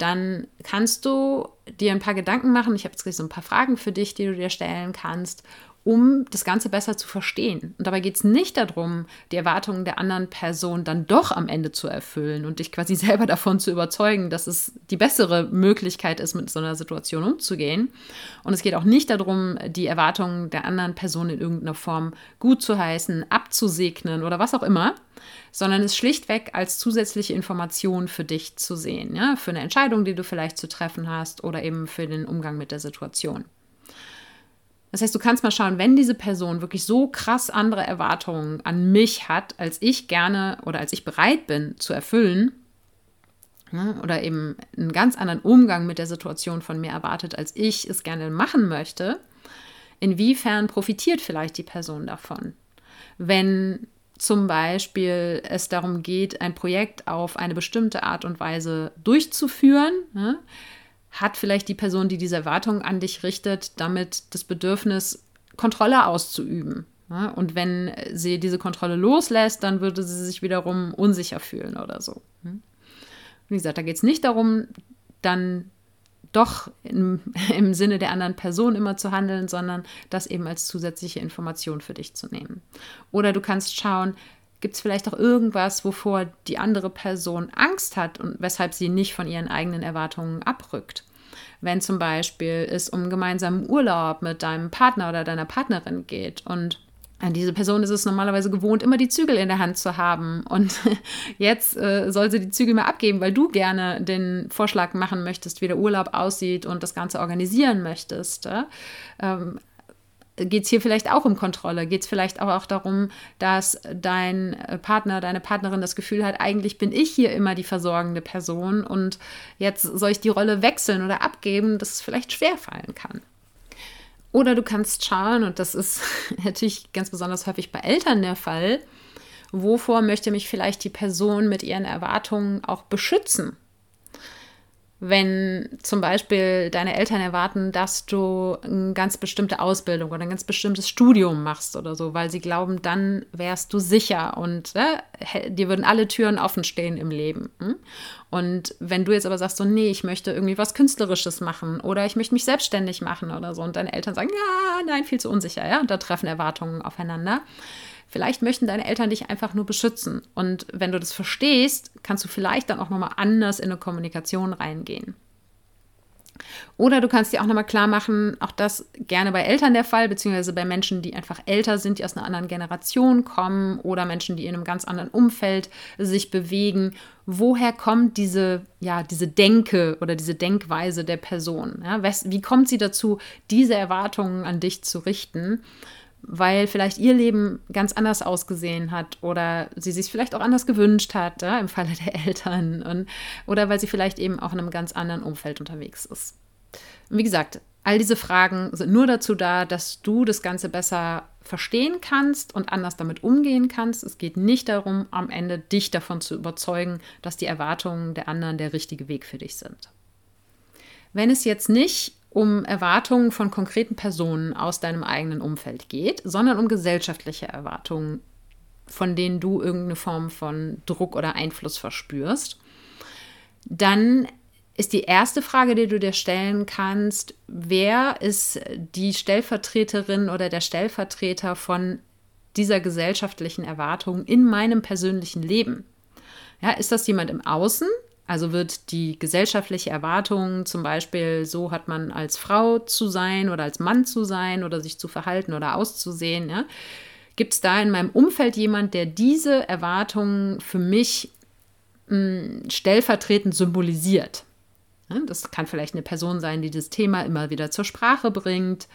dann kannst du dir ein paar Gedanken machen. Ich habe jetzt gleich so ein paar Fragen für dich, die du dir stellen kannst, um das Ganze besser zu verstehen. Und dabei geht es nicht darum, die Erwartungen der anderen Person dann doch am Ende zu erfüllen und dich quasi (laughs) selber davon zu überzeugen, dass es die bessere Möglichkeit ist, mit so einer Situation umzugehen. Und es geht auch nicht darum, die Erwartungen der anderen Person in irgendeiner Form gut zu heißen, abzusegnen oder was auch immer, sondern es schlichtweg als zusätzliche Information für dich zu sehen, ja? für eine Entscheidung, die du vielleicht zu treffen hast oder eben für den Umgang mit der Situation. Das heißt, du kannst mal schauen, wenn diese Person wirklich so krass andere Erwartungen an mich hat, als ich gerne oder als ich bereit bin zu erfüllen, ne, oder eben einen ganz anderen Umgang mit der Situation von mir erwartet, als ich es gerne machen möchte, inwiefern profitiert vielleicht die Person davon? Wenn zum Beispiel es darum geht, ein Projekt auf eine bestimmte Art und Weise durchzuführen, ne, hat vielleicht die Person, die diese Erwartung an dich richtet, damit das Bedürfnis, Kontrolle auszuüben. Und wenn sie diese Kontrolle loslässt, dann würde sie sich wiederum unsicher fühlen oder so. Hm? Wie gesagt, da geht es nicht darum, dann doch im, (laughs) im Sinne der anderen Person immer zu handeln, sondern das eben als zusätzliche Information für dich zu nehmen. Oder du kannst schauen, Gibt es vielleicht auch irgendwas, wovor die andere Person Angst hat und weshalb sie nicht von ihren eigenen Erwartungen abrückt? Wenn zum Beispiel es um gemeinsamen Urlaub mit deinem Partner oder deiner Partnerin geht und diese Person ist es normalerweise gewohnt, immer die Zügel in der Hand zu haben. Und (laughs) jetzt äh, soll sie die Zügel mal abgeben, weil du gerne den Vorschlag machen möchtest, wie der Urlaub aussieht und das Ganze organisieren möchtest. Äh? Ähm, geht es hier vielleicht auch um Kontrolle? Geht es vielleicht aber auch darum, dass dein Partner, deine Partnerin das Gefühl hat, eigentlich bin ich hier immer die versorgende Person und jetzt soll ich die Rolle wechseln oder abgeben, dass es vielleicht schwer fallen kann. Oder du kannst schauen, und das ist (laughs) natürlich ganz besonders häufig bei Eltern der Fall, wovor möchte mich vielleicht die Person mit ihren Erwartungen auch beschützen? Wenn zum Beispiel deine Eltern erwarten, dass du eine ganz bestimmte Ausbildung oder ein ganz bestimmtes Studium machst oder so, weil sie glauben, dann wärst du sicher und äh, dir würden alle Türen offen stehen im Leben. Hm? Und wenn du jetzt aber sagst, so, nee, ich möchte irgendwie was Künstlerisches machen oder ich möchte mich selbstständig machen oder so und deine Eltern sagen, ja, nein, viel zu unsicher, ja, und da treffen Erwartungen aufeinander Vielleicht möchten deine Eltern dich einfach nur beschützen. Und wenn du das verstehst, kannst du vielleicht dann auch nochmal anders in eine Kommunikation reingehen. Oder du kannst dir auch nochmal klar machen, auch das gerne bei Eltern der Fall, beziehungsweise bei Menschen, die einfach älter sind, die aus einer anderen Generation kommen oder Menschen, die in einem ganz anderen Umfeld sich bewegen. Woher kommt diese, ja, diese Denke oder diese Denkweise der Person? Ja, wie kommt sie dazu, diese Erwartungen an dich zu richten? Weil vielleicht ihr Leben ganz anders ausgesehen hat oder sie sich vielleicht auch anders gewünscht hat, ja, im Falle der Eltern, und, oder weil sie vielleicht eben auch in einem ganz anderen Umfeld unterwegs ist. Und wie gesagt, all diese Fragen sind nur dazu da, dass du das Ganze besser verstehen kannst und anders damit umgehen kannst. Es geht nicht darum, am Ende dich davon zu überzeugen, dass die Erwartungen der anderen der richtige Weg für dich sind. Wenn es jetzt nicht um Erwartungen von konkreten Personen aus deinem eigenen Umfeld geht, sondern um gesellschaftliche Erwartungen, von denen du irgendeine Form von Druck oder Einfluss verspürst, dann ist die erste Frage, die du dir stellen kannst, wer ist die Stellvertreterin oder der Stellvertreter von dieser gesellschaftlichen Erwartung in meinem persönlichen Leben? Ja, ist das jemand im Außen, also wird die gesellschaftliche Erwartung zum Beispiel, so hat man als Frau zu sein oder als Mann zu sein oder sich zu verhalten oder auszusehen, ja, gibt es da in meinem Umfeld jemand, der diese Erwartungen für mich mh, hm, stellvertretend symbolisiert? Das kann vielleicht eine Person sein, die das Thema immer wieder zur Sprache bringt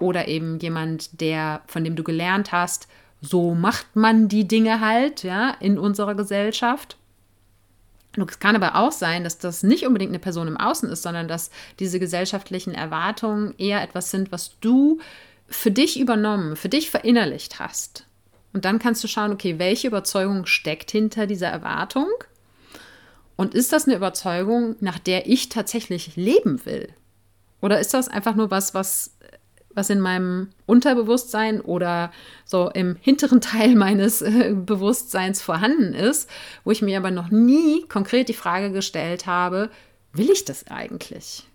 oder eben jemand, der von dem du gelernt hast, so macht man die Dinge halt, ja, in unserer Gesellschaft. Es kann aber auch sein, dass das nicht unbedingt eine Person im Außen ist, sondern dass diese gesellschaftlichen Erwartungen eher etwas sind, was du für dich übernommen, für dich verinnerlicht hast. Und dann kannst du schauen, okay, welche Überzeugung steckt hinter dieser Erwartung? Und ist das eine Überzeugung, nach der ich tatsächlich leben will? Oder ist das einfach nur was, was, was in meinem Unterbewusstsein oder so im hinteren (laughs) Teil meines äh, Bewusstseins vorhanden ist, wo ich mir aber noch nie konkret die Frage gestellt habe, will ich das eigentlich?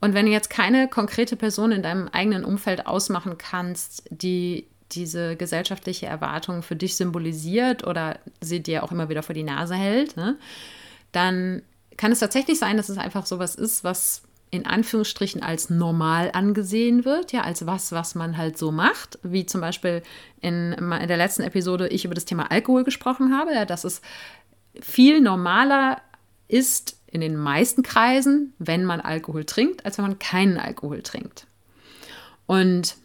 Und wenn du jetzt keine konkrete Person in deinem eigenen Umfeld ausmachen kannst, die diese gesellschaftliche Erwartung für dich symbolisiert oder sie dir auch immer wieder vor die Nase hält, ne, dann kann es tatsächlich sein, dass es einfach sowas ist, was in Anführungsstrichen als normal angesehen wird, ja, als was, was man halt so macht, wie zum Beispiel in, in der letzten Episode ich über das Thema Alkohol gesprochen habe, ja, dass es viel normaler ist in den meisten Kreisen, wenn man Alkohol trinkt, als wenn man keinen Alkohol trinkt. Und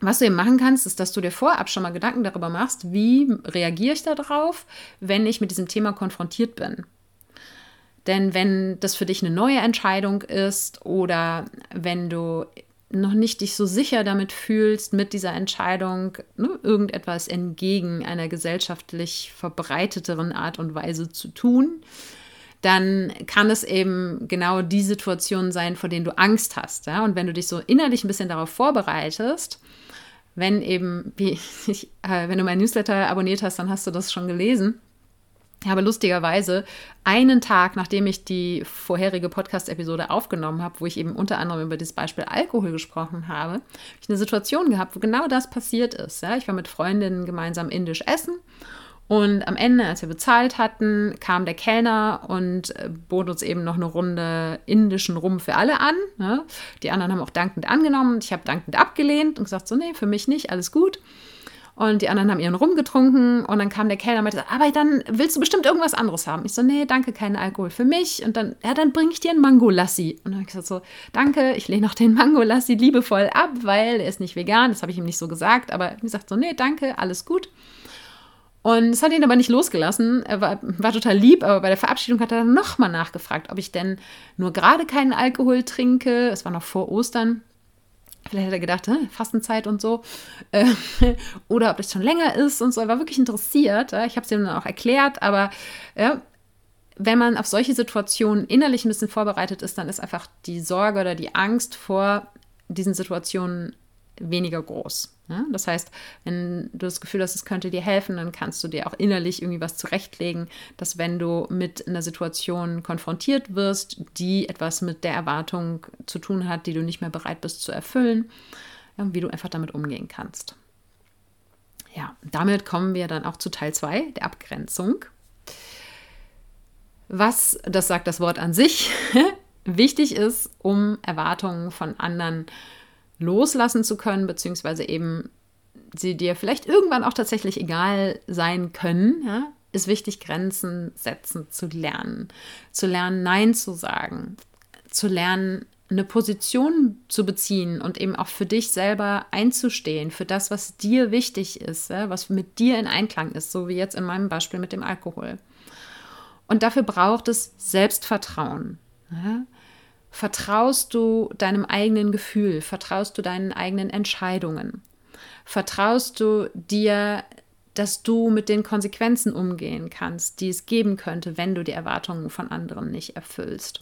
was du eben machen kannst, ist, dass du dir vorab schon mal Gedanken darüber machst, wie reagiere ich darauf, wenn ich mit diesem Thema konfrontiert bin. Denn wenn das für dich eine neue Entscheidung ist oder wenn du noch nicht dich so sicher damit fühlst, mit dieser Entscheidung ne, irgendetwas entgegen einer gesellschaftlich verbreiteteren Art und Weise zu tun, dann kann es eben genau die Situation sein, vor denen du Angst hast. Ja? Und wenn du dich so innerlich ein bisschen darauf vorbereitest, wenn eben, wie (laughs) ich, äh, wenn du mein Newsletter abonniert hast, dann hast du das schon gelesen. Ich habe lustigerweise einen Tag, nachdem ich die vorherige Podcast-Episode aufgenommen habe, wo ich eben unter anderem über das Beispiel Alkohol gesprochen habe, habe ich eine Situation gehabt, wo genau das passiert ist. Ja? Ich war mit Freundinnen gemeinsam indisch essen und am Ende, als wir bezahlt hatten, kam der Kellner und äh, bot uns eben noch eine Runde indischen Rum für alle an. Ne? Die anderen haben auch dankend angenommen. Ich habe dankend abgelehnt und gesagt, so, nee, für mich nicht, alles gut. Und die anderen haben ihren Rum getrunken und dann kam der Kellner und meinte, aber dann willst du bestimmt irgendwas anderes haben. Ich so, nee, danke, keinen Alkohol für mich. Und dann, ja, dann bringe ich dir einen Mango-Lassi. Und dann habe ich gesagt so, danke, ich lehne auch den Mango-Lassi liebevoll ab, weil er ist nicht vegan. Das habe ich ihm nicht so gesagt, aber ich gesagt so, nee, danke, alles gut. Und es hat ihn aber nicht losgelassen. Er war, war total lieb, aber bei der Verabschiedung hat er dann nochmal nachgefragt, ob ich denn nur gerade keinen Alkohol trinke. Es war noch vor Ostern. Vielleicht hat er gedacht, Fastenzeit und so. Äh, (laughs) oder ob das schon länger ist und so. Er war wirklich interessiert. Ich habe es ihm dann auch erklärt, aber ja, wenn man auf solche Situationen innerlich ein bisschen vorbereitet ist, dann ist einfach die Sorge oder die Angst vor diesen Situationen weniger groß. Ja? Das heißt, wenn du das Gefühl hast, es könnte dir helfen, dann kannst du dir auch innerlich irgendwie was zurechtlegen, dass wenn du mit einer Situation konfrontiert wirst, die etwas mit der Erwartung zu tun hat, die du nicht mehr bereit bist zu erfüllen, wie du einfach damit umgehen kannst. Ja, damit kommen wir dann auch zu Teil 2, der Abgrenzung. Was, das sagt das Wort an sich, (laughs) wichtig ist, um Erwartungen von anderen zu loslassen zu können, beziehungsweise eben sie dir vielleicht irgendwann auch tatsächlich egal sein können, ja, ist wichtig, Grenzen setzen zu lernen. Zu lernen, Nein zu sagen. Zu lernen, eine Position zu beziehen und eben auch für dich selber einzustehen, für das, was dir wichtig ist, ja, was mit dir in Einklang ist, so wie jetzt in meinem Beispiel mit dem Alkohol. Und dafür braucht es Selbstvertrauen. Ja. Vertraust du deinem eigenen Gefühl? Vertraust du deinen eigenen Entscheidungen? Vertraust du dir, dass du mit den Konsequenzen umgehen kannst, die es geben könnte, wenn du die Erwartungen von anderen nicht erfüllst?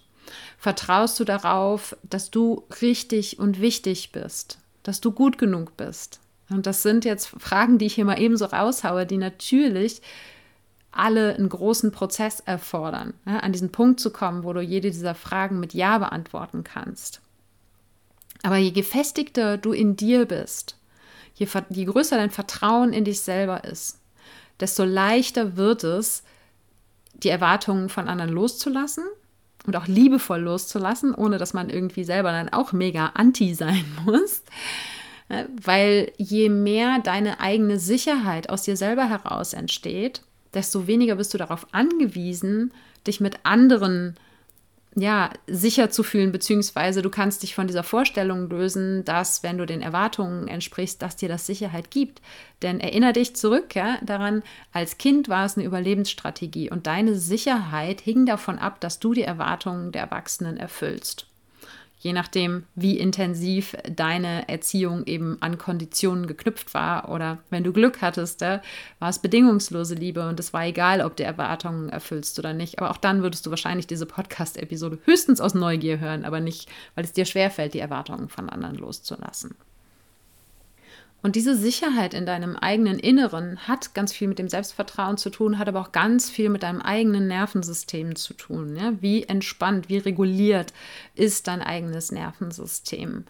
Vertraust du darauf, dass du richtig und wichtig bist, dass du gut genug bist? Und das sind jetzt Fragen, die ich hier mal ebenso raushaue, die natürlich alle einen großen Prozess erfordern, ja, an diesen Punkt zu kommen, wo du jede dieser Fragen mit Ja beantworten kannst. Aber je gefestigter du in dir bist, je, je größer dein Vertrauen in dich selber ist, desto leichter wird es, die Erwartungen von anderen loszulassen und auch liebevoll loszulassen, ohne dass man irgendwie selber dann auch mega anti sein (laughs) muss. Weil je mehr deine eigene Sicherheit aus dir selber heraus entsteht, desto weniger bist du darauf angewiesen, dich mit anderen ja, sicher zu fühlen, beziehungsweise du kannst dich von dieser Vorstellung lösen, dass, wenn du den Erwartungen entsprichst, dass dir das Sicherheit gibt. Denn erinnere dich zurück ja, daran, als Kind war es eine Überlebensstrategie und deine Sicherheit hing davon ab, dass du die Erwartungen der Erwachsenen erfüllst je nachdem, wie intensiv deine Erziehung eben an Konditionen geknüpft war. Oder wenn du Glück hattest, war es bedingungslose Liebe und es war egal, ob du Erwartungen erfüllst oder nicht. Aber auch dann würdest du wahrscheinlich diese Podcast-Episode höchstens aus Neugier hören, aber nicht, weil es dir schwerfällt, die Erwartungen von anderen loszulassen. Und diese Sicherheit in deinem eigenen Inneren hat ganz viel mit dem Selbstvertrauen zu tun, hat aber auch ganz viel mit deinem eigenen Nervensystem zu tun. Ja? Wie entspannt, wie reguliert ist dein eigenes Nervensystem?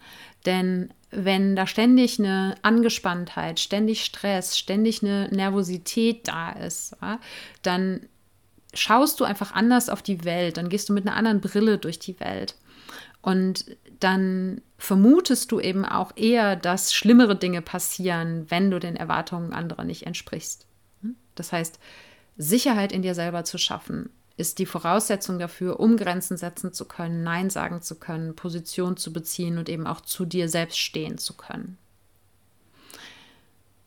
Denn wenn da ständig eine Angespanntheit, ständig Stress, ständig eine Nervosität da ist, ja, dann schaust du einfach anders auf die Welt, dann gehst du mit einer anderen Brille durch die Welt. Und dann vermutest du eben auch eher, dass schlimmere Dinge passieren, wenn du den Erwartungen anderer nicht entsprichst. Hm? Das heißt, Sicherheit in dir selber zu schaffen, ist die Voraussetzung dafür, um Grenzen setzen zu können, Nein sagen zu können, Position zu beziehen und eben auch zu dir selbst stehen zu können.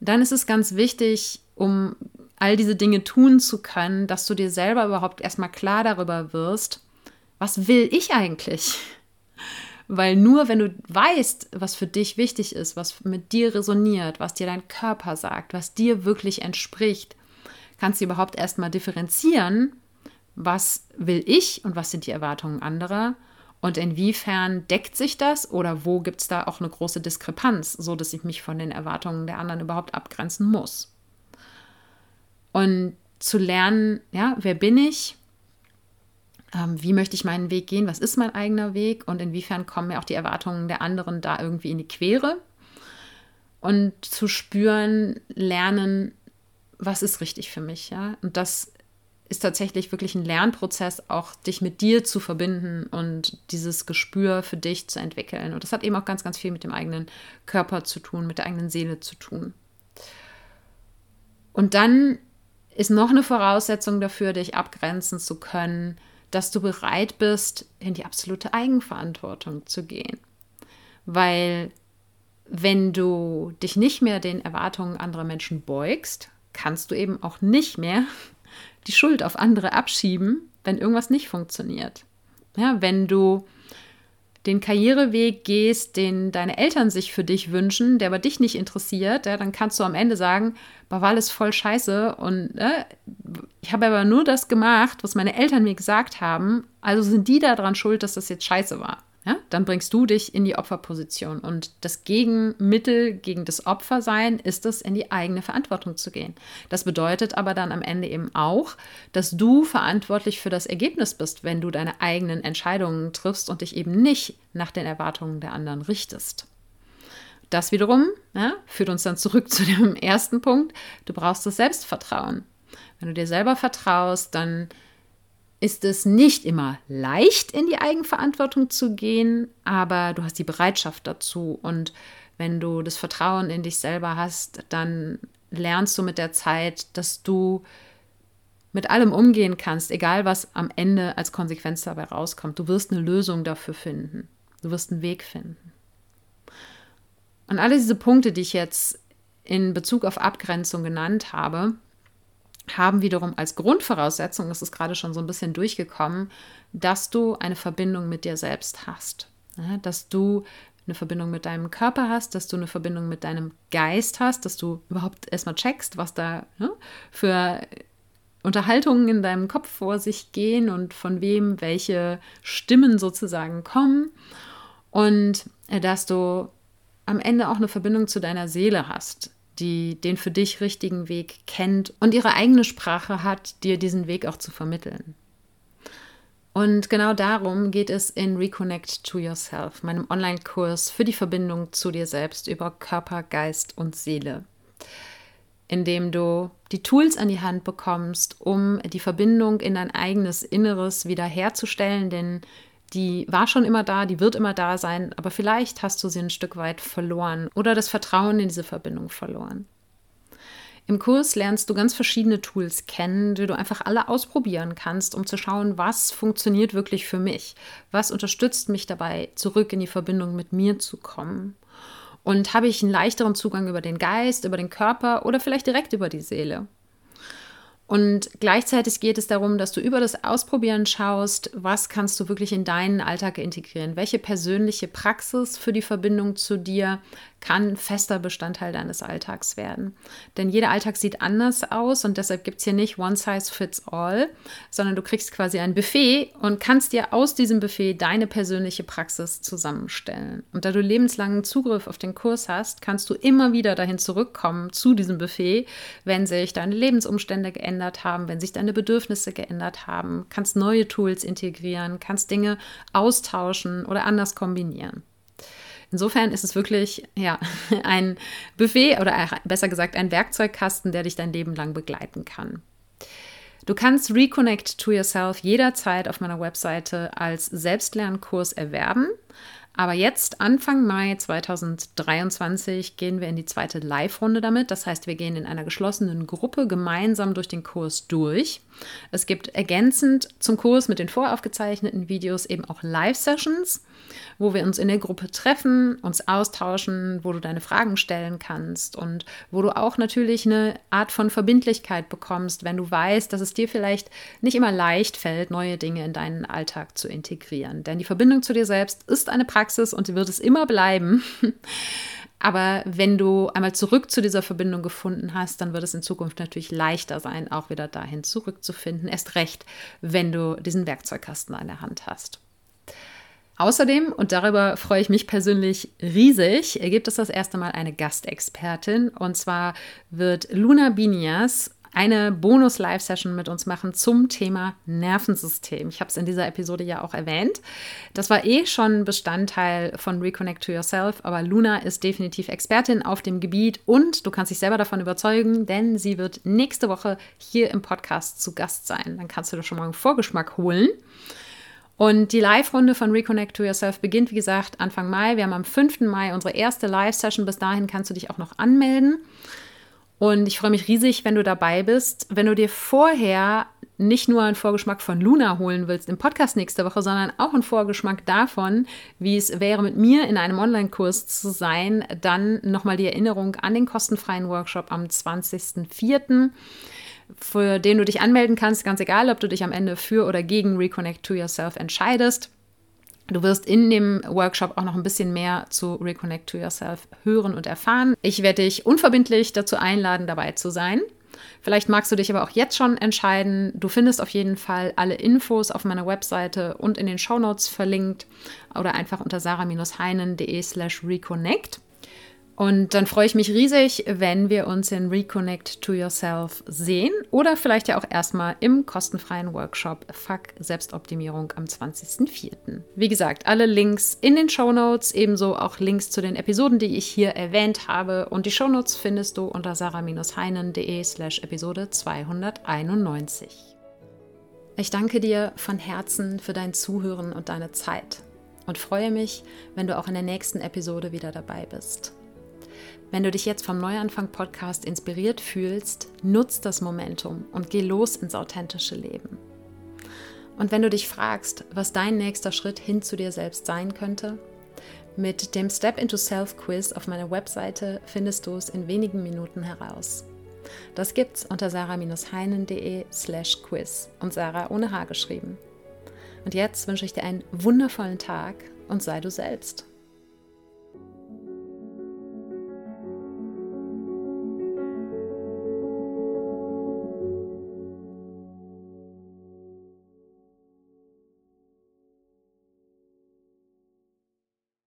Dann ist es ganz wichtig, um all diese Dinge tun zu können, dass du dir selber überhaupt erstmal klar darüber wirst, was will ich eigentlich? Weil nur wenn du weißt, was für dich wichtig ist, was mit dir resoniert, was dir dein Körper sagt, was dir wirklich entspricht, kannst du überhaupt erstmal differenzieren, was will ich und was sind die Erwartungen anderer und inwiefern deckt sich das oder wo gibt es da auch eine große Diskrepanz, so dass ich mich von den Erwartungen der anderen überhaupt abgrenzen muss. Und zu lernen, ja, wer bin ich? Ähm, wie möchte ich meinen Weg gehen, was ist mein eigener Weg und inwiefern kommen mir auch die Erwartungen der anderen da irgendwie in die Quere. Und zu spüren, lernen, was ist richtig für mich, ja. Und das ist tatsächlich wirklich ein Lernprozess, auch dich mit dir zu verbinden und dieses Gespür für dich zu entwickeln. Und das hat eben auch ganz, ganz viel mit dem eigenen Körper zu tun, mit der eigenen Seele zu tun. Und dann ist noch eine Voraussetzung dafür, dich abgrenzen zu können, dass du bereit bist, in die absolute Eigenverantwortung zu gehen. Weil wenn du dich nicht mehr den Erwartungen anderer Menschen beugst, kannst du eben auch nicht mehr die Schuld auf andere abschieben, wenn irgendwas nicht funktioniert. Ja, wenn du den Karriereweg gehst, den deine Eltern sich für dich wünschen, der aber dich nicht interessiert, ja, dann kannst du am Ende sagen, war alles voll scheiße und äh, ich habe aber nur das gemacht, was meine Eltern mir gesagt haben, also sind die daran schuld, dass das jetzt scheiße war ja, dann bringst du dich in die Opferposition. Und das Gegenmittel gegen das Opfersein ist es, in die eigene Verantwortung zu gehen. Das bedeutet aber dann am Ende eben auch, dass du verantwortlich für das Ergebnis bist, wenn du deine eigenen Entscheidungen triffst und dich eben nicht nach den Erwartungen der anderen richtest. Das wiederum ja, führt uns dann zurück (laughs) zu dem ersten Punkt. Du brauchst das Selbstvertrauen. Wenn du dir selber vertraust, dann ist es nicht immer leicht, in die Eigenverantwortung zu gehen, aber du hast die Bereitschaft dazu. Und wenn du das Vertrauen in dich selber hast, dann lernst du mit der Zeit, dass du mit allem umgehen kannst, egal was am Ende als Konsequenz dabei rauskommt. Du wirst eine Lösung dafür finden. Du wirst einen Weg finden. Und alle diese Punkte, die ich jetzt in Bezug auf Abgrenzung genannt habe, haben wiederum als Grundvoraussetzung, das ist gerade schon so ein bisschen durchgekommen, dass du eine Verbindung mit dir selbst hast. Dass du eine Verbindung mit deinem Körper hast, dass du eine Verbindung mit deinem Geist hast, dass du überhaupt erstmal checkst, was da ne, für Unterhaltungen in deinem Kopf vor sich gehen und von wem welche Stimmen sozusagen kommen. Und äh, dass du am Ende auch eine Verbindung zu deiner Seele hast, die den für dich richtigen Weg kennt und ihre eigene Sprache hat, dir diesen Weg auch zu vermitteln. Und genau darum geht es in Reconnect to Yourself, meinem Online-Kurs für die Verbindung zu dir selbst über Körper, Geist und Seele, in dem du die Tools an die Hand bekommst, um die Verbindung in dein eigenes Inneres wiederherzustellen, denn Die war schon immer da, die wird immer da sein, aber vielleicht hast du sie ein Stück weit verloren oder das Vertrauen in diese Verbindung verloren. Im Kurs lernst du ganz verschiedene Tools kennen, die du einfach alle ausprobieren kannst, um zu schauen, was funktioniert wirklich für mich, was unterstützt mich dabei, zurück in die Verbindung mit mir zu kommen. Und habe ich einen leichteren Zugang über den Geist, über den Körper oder vielleicht direkt über die Seele? Und gleichzeitig geht es darum, dass du über das Ausprobieren schaust, was kannst du wirklich in deinen Alltag integrieren, welche persönliche Praxis für die Verbindung zu dir kann fester Bestandteil deines Alltags werden. Denn jeder Alltag sieht anders aus und deshalb gibt es hier nicht One Size Fits All, sondern du kriegst quasi ein Buffet und kannst dir aus diesem Buffet deine persönliche Praxis zusammenstellen. Und da du lebenslangen Zugriff auf den Kurs hast, kannst du immer wieder dahin zurückkommen zu diesem Buffet, wenn sich deine Lebensumstände geändert haben, wenn sich deine Bedürfnisse geändert haben, kannst neue Tools integrieren, kannst Dinge austauschen oder anders kombinieren. Insofern ist es wirklich ja, (laughs) ein Buffet oder besser gesagt ein Werkzeugkasten, der dich dein Leben lang begleiten kann. Du kannst Reconnect to Yourself jederzeit auf meiner Webseite als Selbstlernkurs erwerben. Aber jetzt, Anfang Mai 2023, gehen wir in die zweite Live-Runde damit. Das heißt, wir gehen in einer geschlossenen Gruppe gemeinsam durch den Kurs durch. Es gibt ergänzend zum Kurs mit den voraufgezeichneten Videos eben auch Live-Sessions wo wir uns in der Gruppe treffen, uns austauschen, wo du deine Fragen stellen kannst und wo du auch natürlich eine Art von Verbindlichkeit bekommst, wenn du weißt, dass es dir vielleicht nicht immer leicht fällt, neue Dinge in deinen Alltag zu integrieren. Denn die Verbindung zu dir selbst ist eine Praxis und sie wird es immer bleiben. (laughs) Aber wenn du einmal zurück zu dieser Verbindung gefunden hast, dann wird es in Zukunft natürlich leichter sein, auch wieder dahin zurückzufinden. Erst recht, wenn du diesen Werkzeugkasten an der Hand hast. Außerdem, und darüber freue ich mich persönlich riesig, gibt es das erste Mal eine Gastexpertin. Und zwar wird Luna Binias eine Bonus-Live-Session mit uns machen zum Thema Nervensystem. Ich habe es in dieser Episode ja auch erwähnt. Das war eh schon Bestandteil von Reconnect to Yourself, aber Luna ist definitiv Expertin auf dem Gebiet und du kannst dich selber davon überzeugen, denn sie wird nächste Woche hier im Podcast zu Gast sein. Dann kannst du dir schon mal einen Vorgeschmack holen. Und die Live-Runde von Reconnect to Yourself beginnt, wie gesagt, Anfang Mai. Wir haben am 5. Mai unsere erste Live-Session. Bis dahin kannst du dich auch noch anmelden. Und ich freue mich riesig, wenn du dabei bist. Wenn du dir vorher nicht nur einen Vorgeschmack von Luna holen willst im Podcast nächste Woche, sondern auch einen Vorgeschmack davon, wie es wäre, mit mir in einem Online-Kurs zu sein, dann nochmal die Erinnerung an den kostenfreien Workshop am 20.04 für den du dich anmelden kannst, ganz egal, ob du dich am Ende für oder gegen Reconnect to Yourself entscheidest. Du wirst in dem Workshop auch noch ein bisschen mehr zu Reconnect to Yourself hören und erfahren. Ich werde dich unverbindlich dazu einladen, dabei zu sein. Vielleicht magst du dich aber auch jetzt schon entscheiden. Du findest auf jeden Fall alle Infos auf meiner Webseite und in den Shownotes verlinkt oder einfach unter sarah-heinen.de slash reconnect. Und dann freue ich mich riesig, wenn wir uns in Reconnect to Yourself sehen oder vielleicht ja auch erstmal im kostenfreien Workshop Fuck Selbstoptimierung am 20.04. Wie gesagt, alle Links in den Show Notes, ebenso auch Links zu den Episoden, die ich hier erwähnt habe. Und die Show Notes findest du unter sarah-heinen.de slash Episode 291. Ich danke dir von Herzen für dein Zuhören und deine Zeit und freue mich, wenn du auch in der nächsten Episode wieder dabei bist. Wenn du dich jetzt vom Neuanfang-Podcast inspiriert fühlst, nutz das Momentum und geh los ins authentische Leben. Und wenn du dich fragst, was dein nächster Schritt hin zu dir selbst sein könnte, mit dem Step into Self Quiz auf meiner Webseite findest du es in wenigen Minuten heraus. Das gibt's unter sarah-heinen.de slash quiz und Sarah ohne H geschrieben. Und jetzt wünsche ich dir einen wundervollen Tag und sei du selbst.